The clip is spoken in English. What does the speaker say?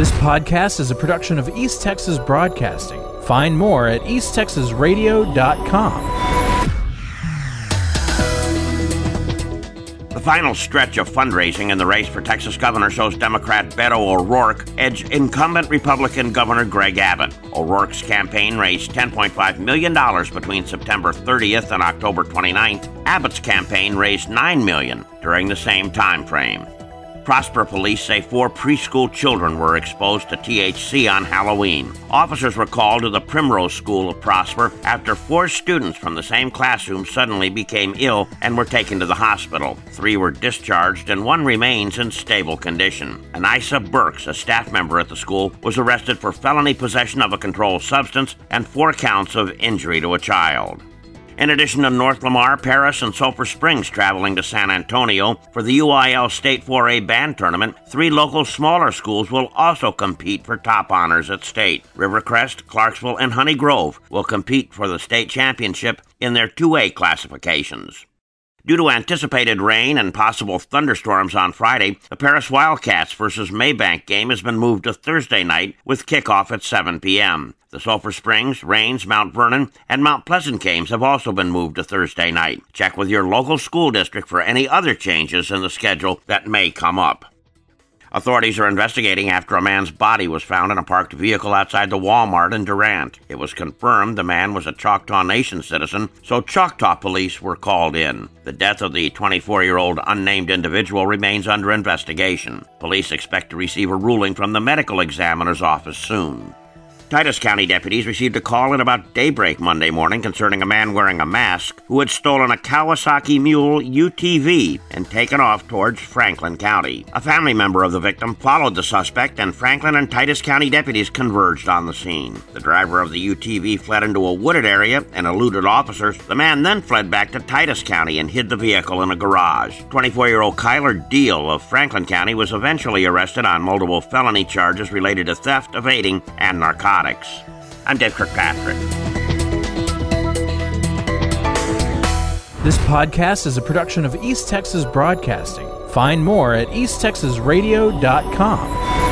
This podcast is a production of East Texas Broadcasting. Find more at easttexasradio.com. The final stretch of fundraising in the race for Texas governor shows Democrat Beto O'Rourke edge incumbent Republican Governor Greg Abbott. O'Rourke's campaign raised $10.5 million between September 30th and October 29th. Abbott's campaign raised 9 million during the same time frame. Prosper police say four preschool children were exposed to THC on Halloween. Officers were called to the Primrose School of Prosper after four students from the same classroom suddenly became ill and were taken to the hospital. Three were discharged and one remains in stable condition. Anissa Burks, a staff member at the school, was arrested for felony possession of a controlled substance and four counts of injury to a child. In addition to North Lamar, Paris, and Sulphur Springs traveling to San Antonio for the UIL State 4A Band Tournament, three local smaller schools will also compete for top honors at state. Rivercrest, Clarksville, and Honey Grove will compete for the state championship in their 2A classifications. Due to anticipated rain and possible thunderstorms on Friday, the Paris Wildcats versus Mabank game has been moved to Thursday night with kickoff at 7 p.m. The Sulphur Springs, Rains, Mount Vernon, and Mount Pleasant games have also been moved to Thursday night. Check with your local school district for any other changes in the schedule that may come up. Authorities are investigating after a man's body was found in a parked vehicle outside the Walmart in Durant. It was confirmed the man was a Choctaw Nation citizen, so Choctaw police were called in. The death of the 24 year old unnamed individual remains under investigation. Police expect to receive a ruling from the medical examiner's office soon. Titus County deputies received a call at about daybreak Monday morning concerning a man wearing a mask who had stolen a Kawasaki Mule UTV and taken off towards Franklin County. A family member of the victim followed the suspect, and Franklin and Titus County deputies converged on the scene. The driver of the UTV fled into a wooded area and eluded officers. The man then fled back to Titus County and hid the vehicle in a garage. 24 year old Kyler Deal of Franklin County was eventually arrested on multiple felony charges related to theft, evading, and narcotics. I'm Dave Kirkpatrick. This podcast is a production of East Texas Broadcasting. Find more at easttexasradio.com.